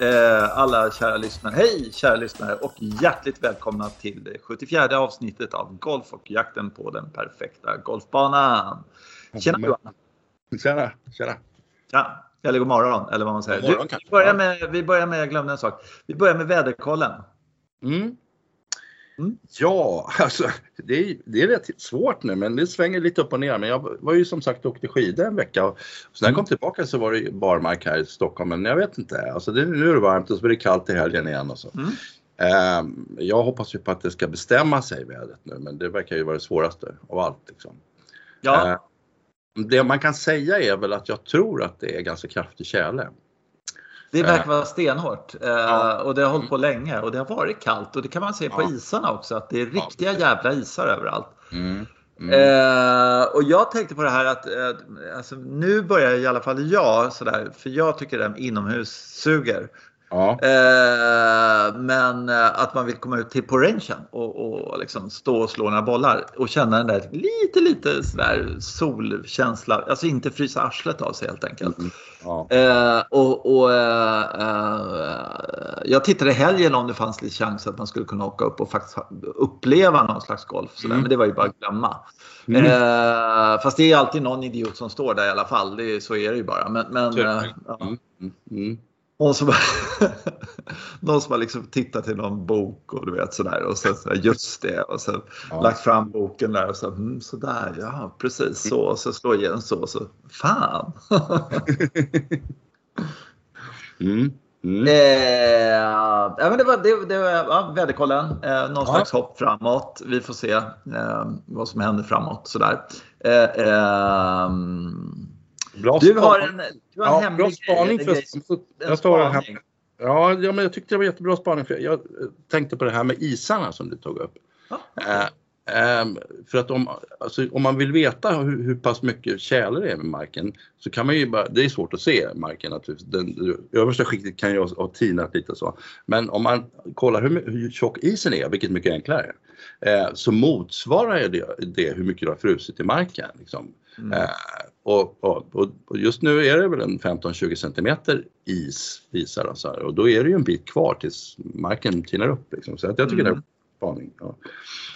eh, alla kära lyssnare. Hej kära lyssnare och hjärtligt välkomna till det 74 avsnittet av Golf och jakten på den perfekta golfbanan. Tjena Johan! Tjena, tjena! Ja, eller god morgon eller vad man säger. Morgon, du, vi, börjar med, vi börjar med, jag glömde en sak. Vi börjar med väderkollen. Mm. Mm. Ja, alltså det är, det är rätt svårt nu men det svänger lite upp och ner. Men jag var ju som sagt och åkte skidor en vecka och så när jag kom tillbaka så var det barmark här i Stockholm. Men jag vet inte, alltså det, nu är det varmt och så blir det kallt i helgen igen och så. Mm. Ehm, jag hoppas ju på att det ska bestämma sig vädret nu men det verkar ju vara det svåraste av allt. Liksom. Ja, Ehm, det man kan säga är väl att jag tror att det är ganska kraftig tjäle. Det verkar vara stenhårt eh, Ja. och det har hållit på länge och det har varit kallt och det kan man se på Ja. isarna också att det är riktiga jävla isar överallt. Mm. Mm. Eh, och jag tänkte på det här att eh, alltså, nu börjar i alla fall jag sådär, för jag tycker med inomhus suger. Ja. Eh, men eh, att man vill komma ut till på rangen och, och liksom stå och slå några bollar och känna den där lite, lite sådär solkänsla. Alltså inte frysa arslet av sig helt enkelt. Mm. ja. Eh, och, och, eh, eh, jag tittade i helgen om det fanns lite chans att man skulle kunna åka upp och faktiskt uppleva någon slags golf. Sådär. Mm. Men det var ju bara att glömma. Mm. Eh, fast det är alltid någon idiot som står där i alla fall. Det, är- så är det ju bara. Men, men, Typ. eh, ja. Mm. Någon, som, någon som har liksom tittat i någon bok och du vet sådär. Och sen sådär, just det. Och sen Ja. lagt fram boken där och så mm, sådär. Ja, precis så. Och så slår igen så. Och så fan. Mm. Mm. Eh, ja, men det var, det, det var ja, väderkollen. Eh, någon Ja. slags hopp framåt. Vi får se eh, vad som händer framåt. Sådär. Eh, ehm, Bra du har en, du har en ja, hemlig bra spaning grej, förresten. en Jag spaning. Ja, ja, men jag tyckte det var jättebra spaning för jag eh, tänkte på det här med isarna som du tog upp. Ja. Eh, ehm, för att om, alltså, om man vill veta hur, hur pass mycket tjäle det är med marken så kan man ju bara, det är svårt att se marken naturligtvis. Den, det översta skiktet kan ju ha, tinat lite så. Men om man kollar hur, hur tjock isen är, vilket mycket enklare, eh, så motsvarar det, det hur mycket det har frusit i marken. Liksom. Mm. Eh, och, och, och just nu är det väl en 15-20 centimeter is visar det så här, och då är det ju en bit kvar tills marken tinar upp. Liksom. Så att jag tycker Mm. det är spaning. Ja.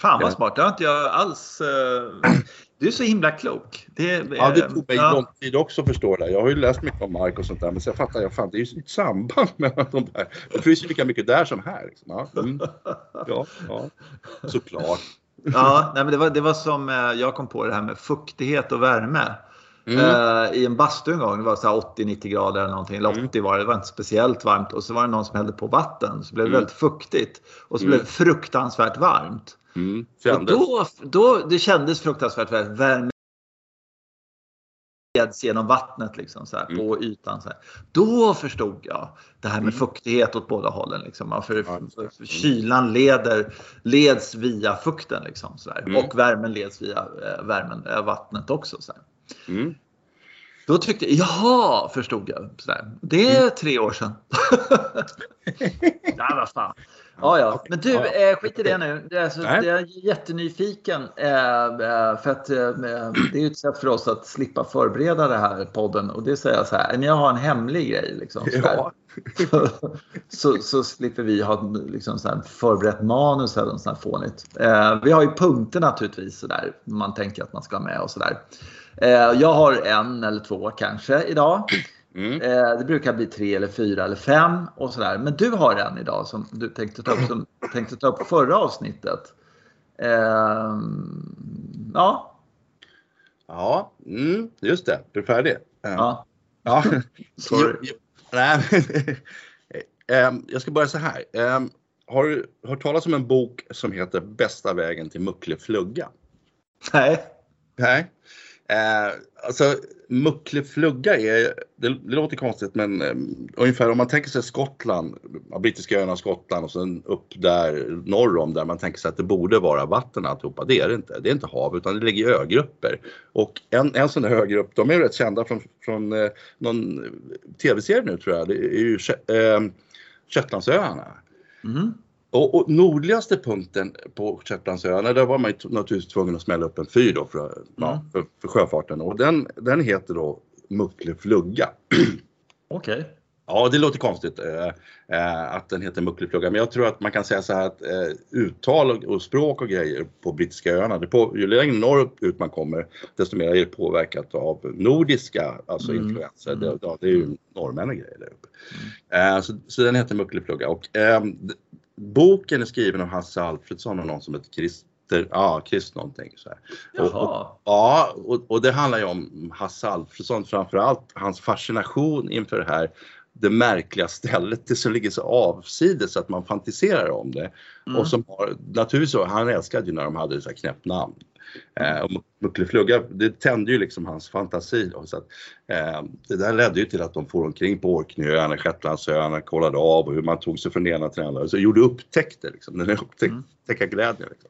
Fan vad smart. Det har inte jag alls. Eh, du är så himla klok. Det, ja, det tog mig ja. lång tid också att förstå det. Jag har ju läst mycket om mark och sånt där men sen fattar jag fan det är ju ett samband mellan de där. Det finns ju lika mycket där som här. Liksom. Ja, mm. ja, ja, såklart. Ja, nej, men det, var, det var som eh, jag kom på det här med fuktighet och värme. Mm. Eh, I en bastu en gång, det var så här 80-90 grader eller någonting, eller Mm. 80 var det, det var inte speciellt varmt. Och så var det någon som hällde på vatten, så blev det Mm. väldigt fuktigt. Och så Mm. blev det fruktansvärt varmt. Mm. Och Kändes. då, då, det kändes fruktansvärt varmt. Värme leds genom vattnet liksom, så här, Mm. på ytan. Så här. Då förstod jag det här med Mm. fuktighet åt båda hållen. Liksom. För, det. för kylan leder, leds via fukten liksom, så. Mm. och värmen leds via eh, värmen, eh, vattnet också. Så här. Mm. Då tyckte jag, jaha, förstod jag. Så. Det är tre år sedan. ja, vad fan. Ja, ja. Men du, eh, skit i det nu. Det är alltså, jag är jättenyfiken. Eh, eh, för att eh, det är ett sätt för oss att slippa förbereda det här podden. Och det säger jag så här, när jag har en hemlig grej. Liksom, så, Ja. så, så slipper vi ha liksom, så här, förberett manus eller något sånt fånigt. Vi har ju punkter naturligtvis så där, man tänker att man ska ha med och sådär. Jag har en eller två kanske idag. Mm. Eh, det brukar bli tre eller fyra eller fem och sådär. Men du har en idag som du tänkte ta upp, som tänkte ta upp förra avsnittet. Eh, ja, Ja, mm. just det. Du är färdig? ja. Ja. Sorry. Jo. Nej, Ehm, jag ska börja så här. Ehm, har du hört talas om en bok som heter Bästa vägen till Muckleflugga? Nej. Nej. Eh, alltså Muckleflugga är, det, det låter konstigt men eh, ungefär om man tänker sig Skottland, brittiska öarna Skottland och sen upp där norr om där man tänker sig att det borde vara vatten alltihopa. Det är det inte. Det är inte hav utan det ligger i ögrupper. Och en, en sån där ögrupp, de är rätt kända från, från eh, någon tv-serie nu tror jag. Det är ju eh, Shetlandsöarna. Mm. Och, och nordligaste punkten på Shetlandsöarna, där var man naturligtvis tvungen att smälla upp en fyr då för, ja, Mm. för, för sjöfarten och den, den heter då Muckleflugga. Okej. Ja, det låter konstigt eh, eh, att den heter muckleflugga, men jag tror att man kan säga så här att eh, uttal och, och, språk och grejer på brittiska öarna, det på, ju längre norrut man kommer, desto mer är det påverkat av nordiska, alltså mm. influenser. Mm. Det, ja, det är ju norrmän grejer där uppe. Mm. Eh, så, så, den heter muckleflugga och eh, boken är skriven av Hasse Alfredsson och någon som heter Chris ja, Krist någonting. Så här. Och, och, ja, och, och, det handlar ju om Hasse Alfredsson framförallt, hans fascination inför det här det märkliga stället, det som ligger så avsides att man fantiserar om det. Mm. Och som har, naturligtvis han älskade ju när de hade så här knäppt namn. Eh, och Muckleflugga, det tände ju liksom hans fantasi. Då, så att, eh, det där ledde ju till att de for omkring på Orkneyöarna, Shetlandsöarna, kollade av och hur man tog sig från ena till den andra. Så gjorde upptäckter, liksom, den upptäckarglädjen. Liksom.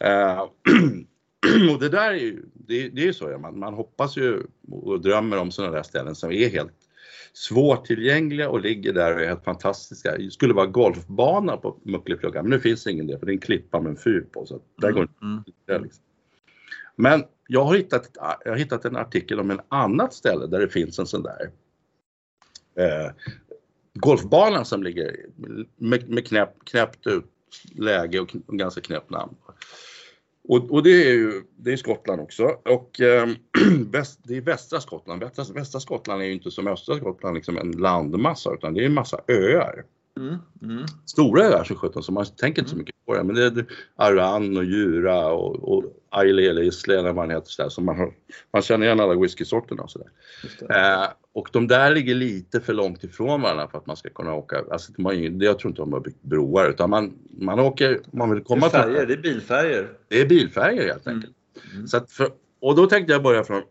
Eh, och det där är ju, det, det är ju så, man, man hoppas ju och drömmer om sådana där ställen som är helt svårtillgängliga och ligger där och är helt fantastiska. Det skulle vara golfbana på Mucklefluggan men nu finns ingen det för det är en klippa med en fyr på. Så där går mm. det liksom. Men jag har, hittat, jag har hittat en artikel om en annat ställe där det finns en sån där eh, golfbana som ligger med, med knäpp, knäppt ut läge och ganska knäppt namn. Och, och, det är ju det är Skottland också. Och eh, väst, det är västra Skottland. Västra, västra Skottland är ju inte som östra Skottland liksom en landmassa utan det är en massa öar. Mm, mm. Stora öar som sjutton så man tänker inte så mm. mycket på det. Men det är Aran och Jura och, och Aile eller Isle eller vad den heter. Så, så man, har, man känner igen alla whiskysorterna och sådär. Eh, och de där ligger lite för långt ifrån varandra för att man ska kunna åka. Alltså, man, jag tror inte de har byggt broar utan man, man åker, man vill komma det är färger, till. Det är bilfärger. Det är bilfärger helt enkelt. Mm. Så för, och då tänkte jag börja från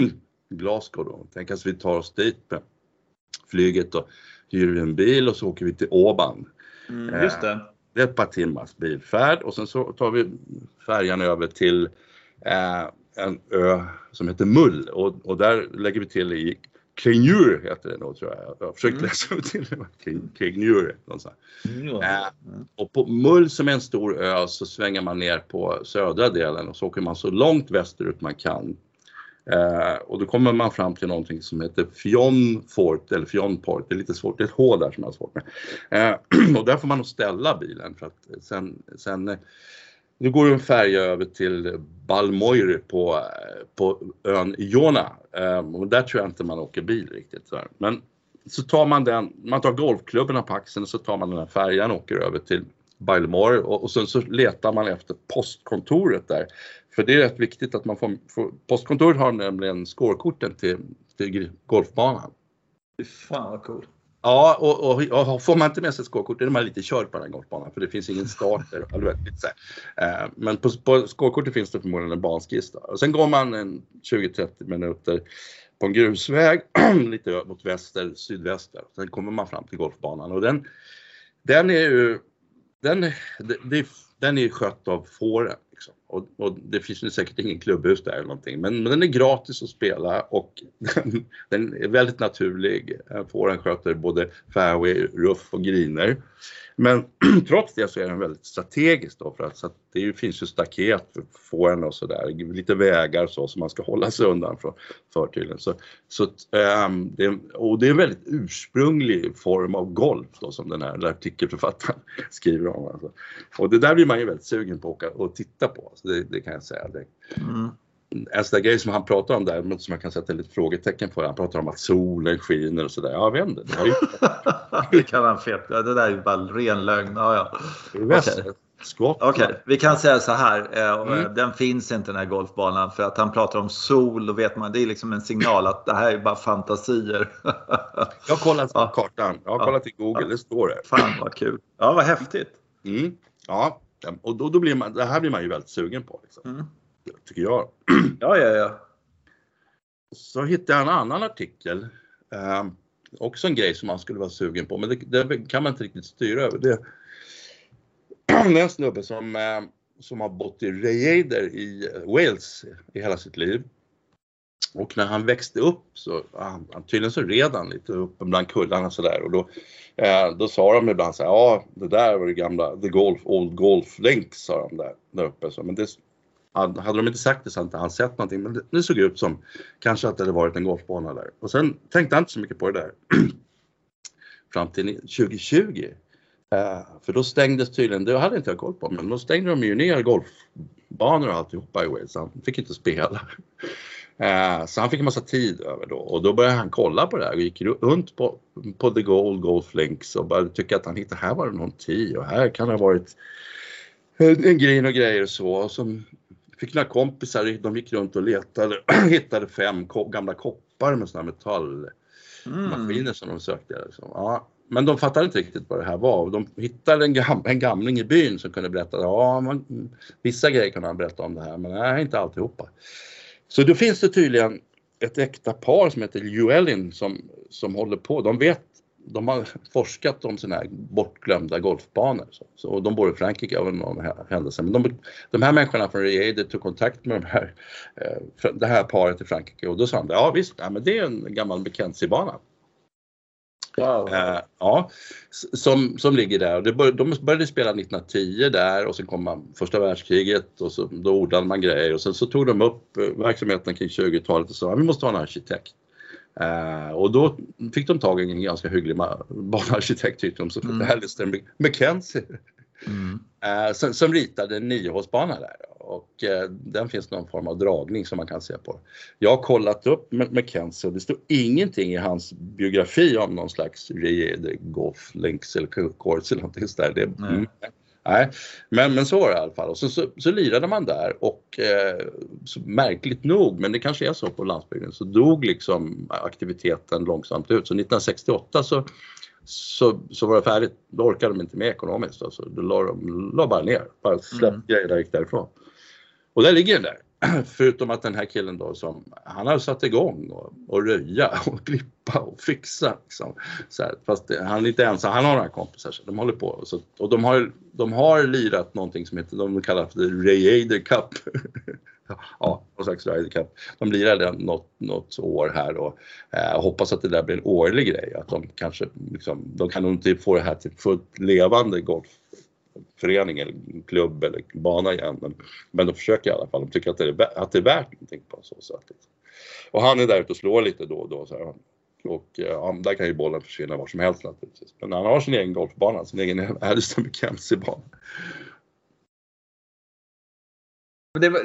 Glasgow då. Tänk att vi tar oss dit med flyget och hyr en bil och så åker vi till Åban. Mm, just det. Eh, det är ett par timmars bilfärd och sen så tar vi färjan över till eh, en ö som heter Mull och, och där lägger vi till i Kenjur heter det nog tror jag. Jag har försökt mm. läsa ut till det. Kenjur. Mm. Eh, och på Mull som är en stor ö så svänger man ner på södra delen och så åker man så långt västerut man kan Eh, och då kommer man fram till någonting som heter Fionfort eller Fionport. Det är lite svårt, det är ett H där som jag har svårt med. Eh, och där får man nog ställa bilen för att sen, sen eh, nu går det en färja över till Balmoir på, eh, på ön Iona. Eh, och där tror jag inte man åker bil riktigt. Så Men så tar man den, man tar golfklubborna på axeln och så tar man den här färjan och åker över till Balmoir och, och sen så letar man efter postkontoret där. För det är rätt viktigt att man får, får postkontoret har nämligen skårkorten till, till golfbanan. Fan vad cool. Ja, och, och, och, får man inte med sig skårkort då är man lite körd på den golfbanan för det finns ingen starter. Eh, men på, på skårkortet finns det förmodligen en banskiss. Och sen går man en 20-30 minuter på en grusväg lite mot väster, sydväster. Sen kommer man fram till golfbanan och den, den är ju den, det, den är skött av fåren. Liksom. Och, och, det finns ju säkert ingen klubbhus där eller någonting. Men, men den är gratis att spela och den, den är väldigt naturlig. Fåren sköter både fairway, ruff och griner. Men trots det så är den väldigt strategisk då för att, så att det finns ju staket för fåren och sådär, lite vägar så som man ska hålla sig undan från för tydligen. Så, så ähm, det, och det är en väldigt ursprunglig form av golf då som den här artikelförfattaren skriver om. Alltså. Och det där blir man ju väldigt sugen på att åka och titta på, så det, det kan jag säga. Det, mm en sån där grej som han pratar om där, som jag kan sätta lite frågetecken för. Han pratar om att solen skiner och sådär. Jag vet inte. Det, ju... det kan han fet. Det där är ju bara ren lögn. Ja, ja. Okay. Okej, okay. vi kan säga så här. Eh, mm. Den finns inte den här golfbanan för att han pratar om sol. Då vet man, det är liksom en signal att det här är bara fantasier. jag har kollat på kartan. Jag har kollat i Google. Det står det. Fan vad kul. Ja, vad häftigt. Mm. Ja, och då, då blir man, det här blir man ju väldigt sugen på. Liksom. Mm tycker jag. Ja, ja, ja. Så hittade jag en annan artikel. Eh, också en grej som man skulle vara sugen på, men det, det kan man inte riktigt styra över. Det, det är en snubbe som, eh, som har bott i Rhayader i Wales i hela sitt liv. Och när han växte upp så, han, tydligen så red han lite uppe bland kullarna sådär och då, eh, då sa de ibland så här, ja det där var det gamla, the golf, old golf link sa de där, där uppe. Så, men det, hade de inte sagt det så hade inte han sett någonting men det, såg ut som kanske att det hade varit en golfbana där. Och sen tänkte han inte så mycket på det där. fram till 2020. Uh, eh, för då stängdes tydligen, det hade inte jag koll på, men då stängde de ju ner golfbanor och alltihopa i Wales. Han fick inte spela. Uh, så han fick en massa tid över då och då började han kolla på det här och gick runt på, på The Gold Golf Links och började tycka att han hittade, här var det någon tee och här kan det ha varit en green och grejer och så. Och så fick några kompisar, de gick runt och letade, hittade fem gamla koppar med sådana metallmaskiner mm. som de sökte. Liksom. Ja, men de fattade inte riktigt vad det här var. De hittade en, gam en gamling i byn som kunde berätta, ja, man, vissa grejer kunde han berätta om det här, men nej, inte alltihopa. Så då finns det tydligen ett äkta par som heter Llewellyn som, som håller på, de vet, de har forskat om här bortglömda golfbanor. Så, så, de bor i Frankrike av någon händelse. Men de, de här människorna från Reader tog kontakt med de här, eh, det här paret i Frankrike och då sa de, ja visst, ja, men det är en gammal Mackenzie-bana. Wow. Uh, ja, som, som ligger där. Bör, de började spela 1910 där och sen kom man första världskriget och så, då ordnade man grejer och sen så tog de upp uh, verksamheten kring 20-talet och sa vi måste ha en arkitekt. Uh, och då fick de tag i en ganska hygglig banarkitekt tyckte de, så mm. Alistair McKenzie. Mm. Uh, som, som ritade en niohålsbana där och eh, den finns någon form av dragning som man kan se på. Jag har kollat upp McKenzie och det står ingenting i hans biografi om någon slags Golf Links eller Course eller någonting sådär. Det. Mm, nej. Men, men så var det i alla fall. Och så, så, så lirade man där och eh, märkligt nog, men det kanske är så på landsbygden, så dog liksom aktiviteten långsamt ut. Så 1968 så så, så var det färdigt. Då orkade de inte med ekonomiskt. Alltså. Då la de la bara ner, bara släppte mm. grejerna och gick därifrån. Och där ligger den där. Förutom att den här killen då som, han har satt igång och, och röja och klippa och fixa. Liksom. Så här, fast det, han är inte ensam, han har några kompisar så de håller på. Så, och de har, de har lirat någonting som heter, de kallar för Rayader Cup. ja, någon slags Ryder Cup. De lirade något, något år här och eh, hoppas att det där blir en årlig grej. Att de kanske, liksom, de kan nog inte få det här till fullt levande golf förening eller klubb eller bana igen. Men, men de försöker i alla fall. De tycker att det är, att det är värt någonting på så sätt. Och han är där ute och slår lite då och då. Så här. Och ja, där kan ju bollen försvinna var som helst naturligtvis. Men han har sin egen golfbana, sin egen Addison McKenzie-bana.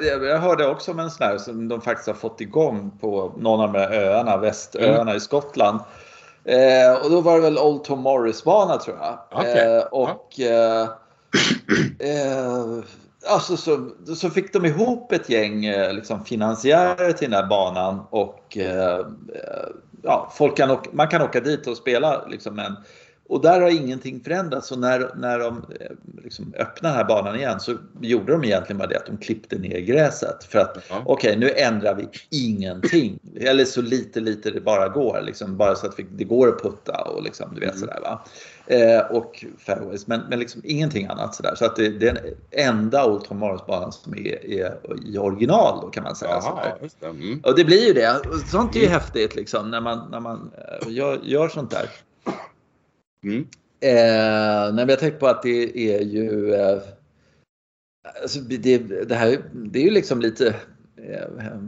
jag hörde också om en sån här som de faktiskt har fått igång på någon av de här öarna, västöarna mm. i Skottland. Eh, och då var det väl Old Tom Morris-bana tror jag. Okay. Eh, och ja. eh, alltså så, så fick de ihop ett gäng eh, liksom, finansiärer till den här banan och eh, ja, folk kan åka, man kan åka dit och spela liksom, en och där har ingenting förändrats. Och när, när de eh, liksom öppnade den här banan igen så gjorde de egentligen bara det att de klippte ner gräset. För att okej, okay, nu ändrar vi ingenting. Eller så lite, lite det bara går. Liksom, bara så att vi, det går att putta och liksom, du vet mm. sådär va. Eh, och fairways, men, men liksom ingenting annat sådär. Så att det, det är den enda Old Tom Morris-banan som är, är, i original då kan man säga. Jaha, det. Mm. Och det blir ju det. Sånt är ju mm. häftigt liksom när man, när man eh, gör, gör sånt där. Mm. Eh, när vi har tänkt på att det är ju eh, alltså det, det, här det är ju liksom lite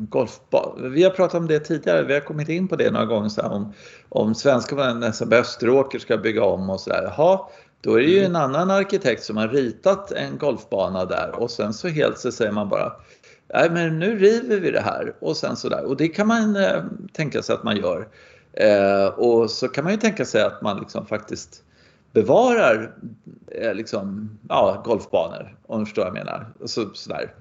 golfbana. Vi har pratat om det tidigare, vi har kommit in på det några gånger så här, om, om svenska nästan Österåker ska bygga om och sådär. Jaha, då är det ju mm. en annan arkitekt som har ritat en golfbana där och sen så helt så säger man bara Nej men nu river vi det här och sen sådär. Och det kan man eh, tänka sig att man gör. Eh, och så kan man ju tänka sig att man liksom faktiskt bevarar eh, liksom, ja, golfbanor, om du förstår vad jag menar. Så, sådär.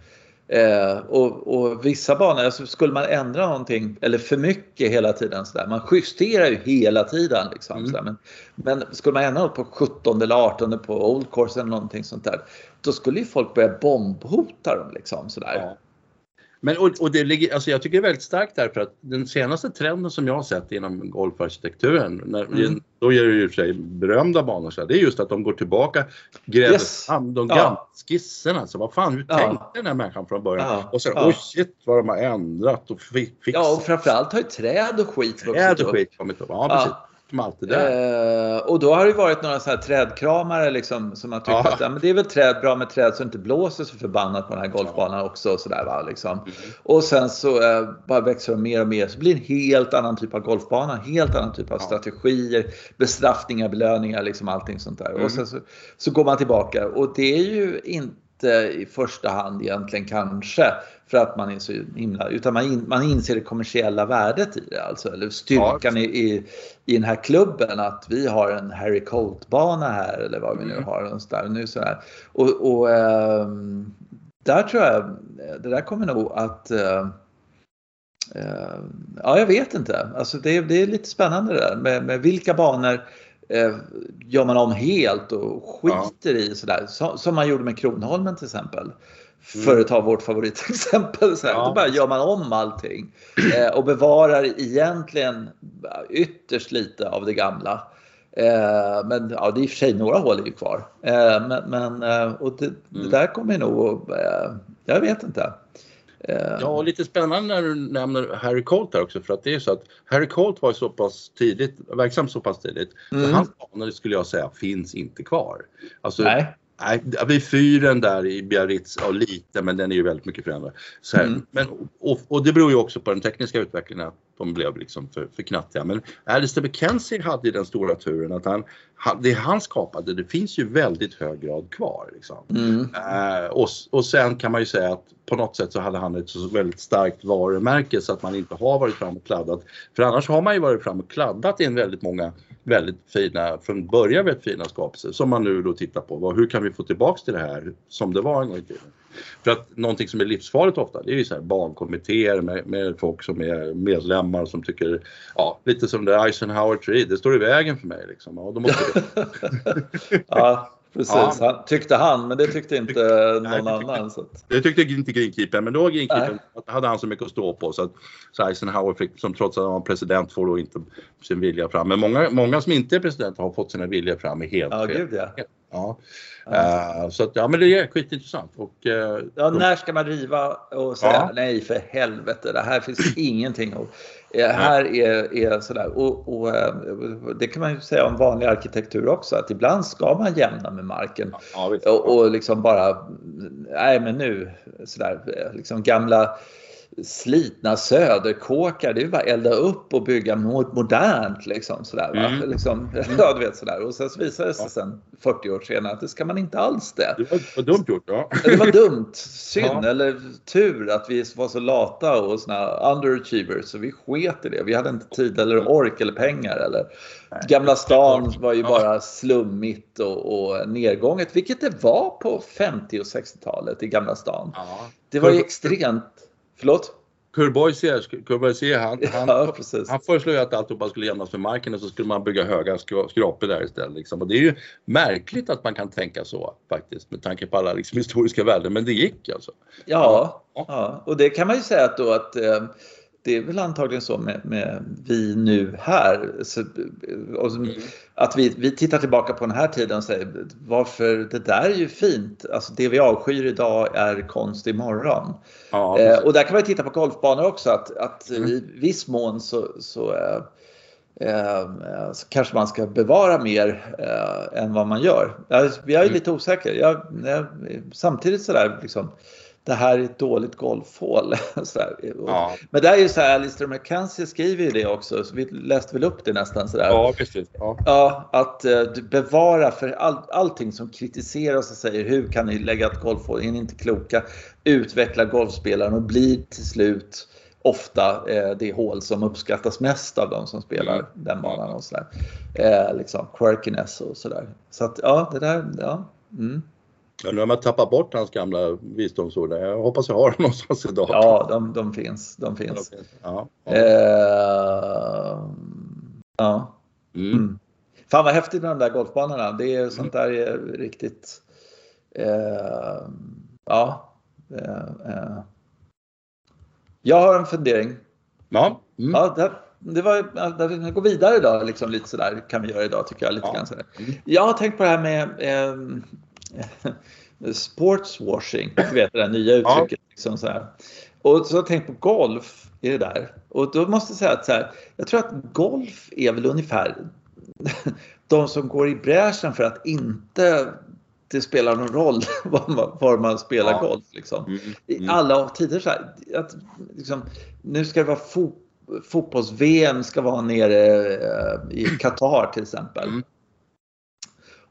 Eh, och, och, vissa banor, alltså skulle man ändra någonting eller för mycket hela tiden sådär, man justerar ju hela tiden liksom. Mm. Sådär, men, men skulle man ändra något på 17 eller 18 på Old Course eller någonting sånt där, då skulle ju folk börja bombhota dem liksom sådär. Ja. Men och, och det ligger, alltså jag tycker det är väldigt starkt därför att den senaste trenden som jag har sett inom golfarkitekturen, när, mm. då ger det ju sig berömda banor, så det är just att de går tillbaka, gräver yes. fram de gamla ja. skisserna. Alltså, vad fan, hur ja. tänkte den här människan från början? Ja. Och så, ja. oj shit vad de har ändrat och fixat. Ja, och framförallt har ju träd och skit vuxit Träd och skit kommit upp, ja precis. Som alltid är. Eh, och då har det varit några så här trädkramare liksom, som har tyckt Ja. att ja, men det är väl träd, bra med träd så det inte blåser så förbannat på den här golfbanan också. Och, så där, va, liksom. Mm. och sen så eh, bara växer de mer och mer. Så blir det en helt annan typ av golfbana, en helt annan typ av Ja. strategier, bestraffningar, belöningar, liksom allting sånt där. Mm. Och sen så, så går man tillbaka och det är ju inte i första hand egentligen kanske för att man är så himla, utan man, in, man inser det kommersiella värdet i det alltså, eller styrkan i, i, i den här klubben att vi har en Harry Colt-bana här eller vad vi nu Mm. har. Och så där, nu så här. Och, och ehm, där tror jag, det där kommer nog att eh, Ja, jag vet inte. Alltså det, det är lite spännande det där med, med vilka banor eh, gör man om helt och skiter i sådär. Så, som man gjorde med Kronholmen till exempel. För att ta vårt favoritexempel. Så här. Ja. Då bara gör man om allting eh, och bevarar egentligen ytterst lite av det gamla. Eh, men ja, det är i och för sig några hål är ju kvar. Eh, men, men eh, och det, det Mm. där kommer nog att, eh, jag vet inte. Eh, Ja, och lite spännande när du nämner Harry Colt här också för att det är så att Harry Colt var ju så pass tidigt, verksam så pass tidigt. Mm. Så hans banor skulle jag säga finns inte kvar. Alltså, nej. Nej, vid fyren där i Biarritz, ja lite, men den är ju väldigt mycket förändrad. Så Mm. men, och, och det beror ju också på den tekniska utvecklingen att de blev liksom för, för knattiga. Men Alistair McKenzie hade ju den stora turen att han, det han skapade, det finns ju väldigt hög grad kvar. Liksom. Mm. Eh, och, och sen kan man ju säga att på något sätt så hade han ett så väldigt starkt varumärke så att man inte har varit fram och kladdat. För annars har man ju varit fram och kladdat i en väldigt många väldigt fina, från början väldigt fina skapelser som man nu då tittar på. Hur kan vi få tillbaks till det här som det var en gång i tiden? För att någonting som är livsfarligt ofta det är ju så här barnkommittéer med, med folk som är medlemmar som tycker, ja lite som det Eisenhower Tree, det står i vägen för mig liksom. Ja, då måste Ja, precis. Ja. Tyckte han, men det tyckte inte någon Nej, det tyckte- annan. Så att, Det tyckte inte greenkeepern, men då att hade han så mycket att stå på så att så Eisenhower fick, som trots att han var president får då inte sin vilja fram. Men många, många som inte är president har fått sina viljor fram i helt ja, fel. gud ja. Ja. Eh, så att, ja men det är skitintressant. Och, eh, Ja, när ska man riva och säga Ja. nej för helvete, det här finns ingenting av. Eh, här är, är sådär. Och, och eh, det kan man ju säga om vanlig arkitektur också, att ibland ska man jämna med marken. ja. Och, och liksom bara, nej men nu, sådär, liksom gamla slitna söderkåkar, det är ju bara elda upp och bygga mo- modernt liksom sådär. Mm. Liksom, ja, du vet sådär. Och sen så visade det sig sen 40 år senare att det ska man inte alls det. Det var, var dumt gjort. Ja. Det var dumt, synd Ja. eller tur att vi var så lata och såna underachievers så vi sket i det. Vi hade inte tid eller ork eller pengar. Eller. Gamla stan var ju Ja. bara slummigt och, och nedgånget, vilket det var på 50 och 60-talet i Gamla stan. Ja. Det var ju extremt... Förlåt? Kurboisier, Kurboisier han, han, Ja, han föreslog ju att alltihopa skulle jämnas med marken och så skulle man bygga höga skra- skrapor där istället. Liksom. Och det är ju märkligt att man kan tänka så faktiskt med tanke på alla liksom, historiska värden, men det gick alltså. Ja, Ja. ja, och det kan man ju säga att då att eh, det är väl antagligen så med, med vi nu här. Så, och, som- Att vi, vi tittar tillbaka på den här tiden och säger varför det där är ju fint. Alltså det vi avskyr idag är konst imorgon. Ja, Eh, och där kan man titta på golfbanor också att, att Mm. i viss mån så, så, eh, eh, så kanske man ska bevara mer eh, än vad man gör. Jag, jag är Mm. lite osäker. Jag, jag, samtidigt sådär liksom det här är ett dåligt golfhål. ja. Men det är ju så här, Alistair McKenzie skriver ju det också, så vi läste väl upp det nästan sådär. ja, precis. Ja. Ja, att eh, bevara för all, allting som kritiseras och säger hur kan ni lägga ett golfhål, är ni inte kloka? Utveckla golfspelaren och bli till slut ofta eh, det hål som uppskattas mest av de som spelar Mm. den banan och sådär. Eh, liksom quirkiness och sådär. Så att ja, det där, ja. Mm. Ja, nu har man tappat bort hans gamla visdomsord. Jag hoppas jag har dem någonstans idag. Ja, de, de finns. De finns. Ja, ja. Eh, ja. Mm. Mm. Fan vad häftigt med de där golfbanorna. Det är sånt där är riktigt. Eh, ja. Eh, eh. Jag har en fundering. Ja. Mm. Ja, det, det var, vi går vidare idag, liksom lite sådär kan vi göra idag tycker jag. Lite Ja. grann sådär. Mm. Jag har tänkt på det här med eh, sportswashing. Du vet det där nya uttrycket. Liksom sådär. Och så har jag tänkt på golf i det där. Och då måste jag säga att så här, jag tror att golf är väl ungefär de som går i bräschen för att inte det spelar någon roll var man, var man spelar ja. golf. Liksom. Mm, mm. I alla tider så här, att, liksom, nu ska det vara fo fotbolls-VM ska vara nere eh, i Qatar till exempel. Mm.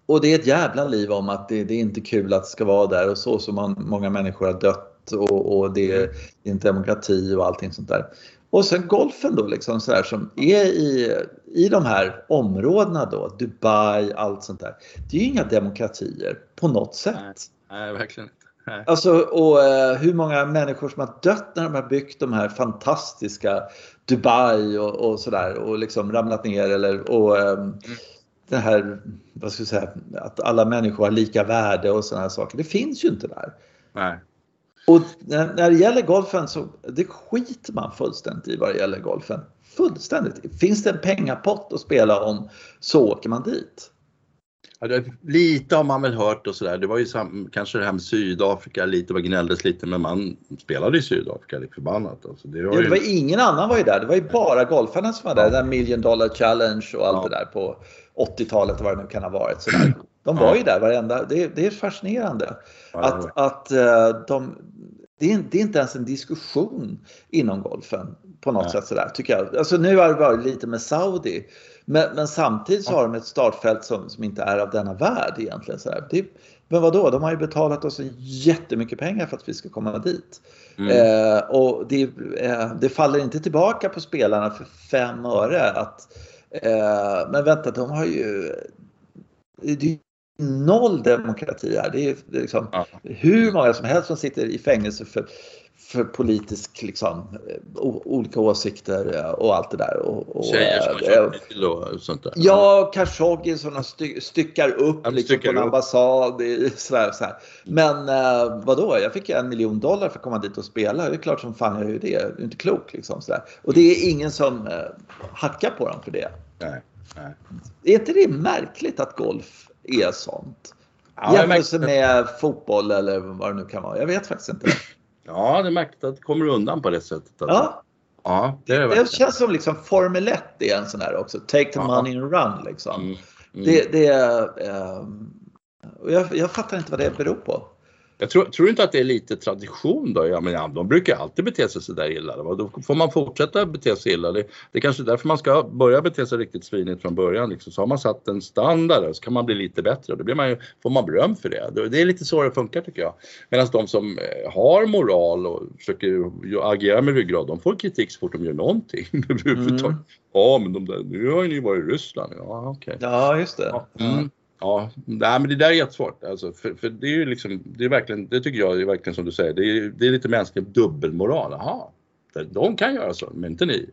Och det är ett jävla liv om att det, det, är inte kul att det ska vara där och så, så man, många människor har dött och, och det är inte demokrati och allting sånt där. Och sen golfen då liksom så här, som är i, i de här områdena då, Dubai, allt sånt där. Det är ju inga demokratier på något sätt. Nej, nej verkligen inte. Nej. Alltså, och uh, hur många människor som har dött när de har byggt de här fantastiska Dubai och, och sådär och liksom ramlat ner eller och um, mm. Det här, vad ska jag säga, att alla människor har lika värde och sådana här saker. Det finns ju inte där. Nej. Och när, det gäller golfen så det skiter man fullständigt i vad det gäller golfen. Fullständigt. Finns det en pengapott att spela om så åker man dit. Ja, lite har man väl hört och sådär. Det var ju sam, kanske det här med Sydafrika lite, vad gnälldes lite men man spelade i Sydafrika lik förbannat. Alltså, det, var ja, det var ju... ingen annan var ju där. Det var ju bara golfarna som var där. Ja. Den million dollar challenge och allt ja. det där på 80-talet vad det nu kan ha varit. Sådär. De var ju där varenda. Det, det är fascinerande. Att, att uh, de, det är, det är, inte ens en diskussion inom golfen på något Nej. sätt sådär tycker jag. Alltså nu har det varit lite med Saudi. Men, men samtidigt så har de ett startfält som, som inte är av denna värld egentligen. Sådär. Det, men vadå, de har ju betalat oss jättemycket pengar för att vi ska komma dit. Mm. Eh, och det, eh, det, faller inte tillbaka på spelarna för fem öre. Att, eh, men vänta, de har ju... Det noll demokrati här. Det är, det är liksom ja. hur många som helst som sitter i fängelse för, för politisk, liksom, olika åsikter eh, och allt det där. Och, och, Tjejer som har äh, till och sånt där. Ja, Khashoggi som styck, styckar upp liksom, styckar på en ambassad. Sådär, sådär. Men äh, vadå, jag fick en miljon dollar för att komma dit och spela. Det är klart som fan jag gör det. Jag är inte klok liksom. Och det är ingen som äh, hackar på dem för det. Nej, nej. Är inte det märkligt att golf är sånt. Ja, Jämförelse med fotboll eller vad det nu kan vara. Jag vet faktiskt inte. Ja, det är märkligt att det kommer undan på det sättet. Alltså. Ja. Ja, det, det, det känns som liksom Formel 1 är en sån här också. Take the ja. money and run liksom. Mm. Mm. Det, det är, um, jag, jag fattar inte vad det beror på. Jag tror, tror inte att det är lite tradition då? Ja, men ja, de brukar alltid bete sig sådär illa. Då får man fortsätta bete sig illa. Det, det är kanske är därför man ska börja bete sig riktigt svinigt från början. Liksom. Så har man satt en standard så kan man bli lite bättre. Då blir man ju, får man beröm för det. Det är lite så det funkar tycker jag. Medan de som eh, har moral och försöker agera med ryggrad, de får kritik så fort de gör någonting Mm. Ja, men de där, nu har ju ni varit i Ryssland. Ja, okej. Okay. Ja, just det. Ja. Mm. Ja, nej, men det där är jättesvårt. Alltså, för, för det är ju liksom, det är verkligen, det tycker jag är verkligen som du säger, det är, det är lite mänsklig dubbelmoral. Jaha, de kan göra så, men inte ni.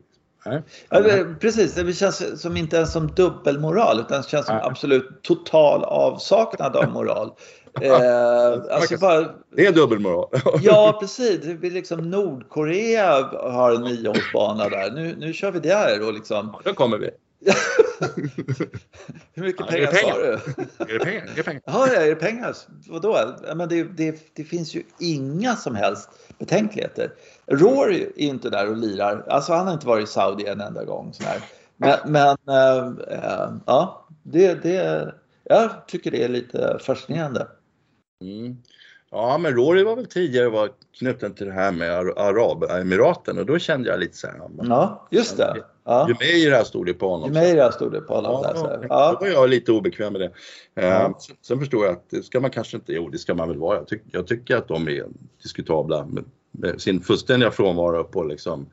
Ja, det, precis, det känns som inte ens som dubbelmoral utan det känns som Nej. absolut total avsaknad av moral. eh, alltså bara, det är dubbelmoral. ja, precis. Det liksom Nordkorea har en nioårsbana där. Nu, nu kör vi där och liksom. Ja, då kommer vi. Hur mycket ja, pengar, pengar sa du? Är det pengar? Är det pengar? Ja, är det pengar? Vadå? Men det, det, det finns ju inga som helst betänkligheter. Rory är inte där och lirar. Alltså han har inte varit i Saudi en enda gång. Sådär. Men, men äh, ja, det, det, jag tycker det är lite fascinerande. Mm. Ja, men Rory var väl tidigare var knuten till det här med Arabemiraten och då kände jag lite så här. Ja, just det. Ja. Jumeirah stod det på honom. Jumeirah stod det på honom. Ja, där, ja. Då var jag lite obekväm med det. Ja. Ehm, sen förstår jag att det ska man kanske inte, jo det ska man väl vara. Jag, tyck, jag tycker att de är diskutabla med, med sin fullständiga frånvaro på liksom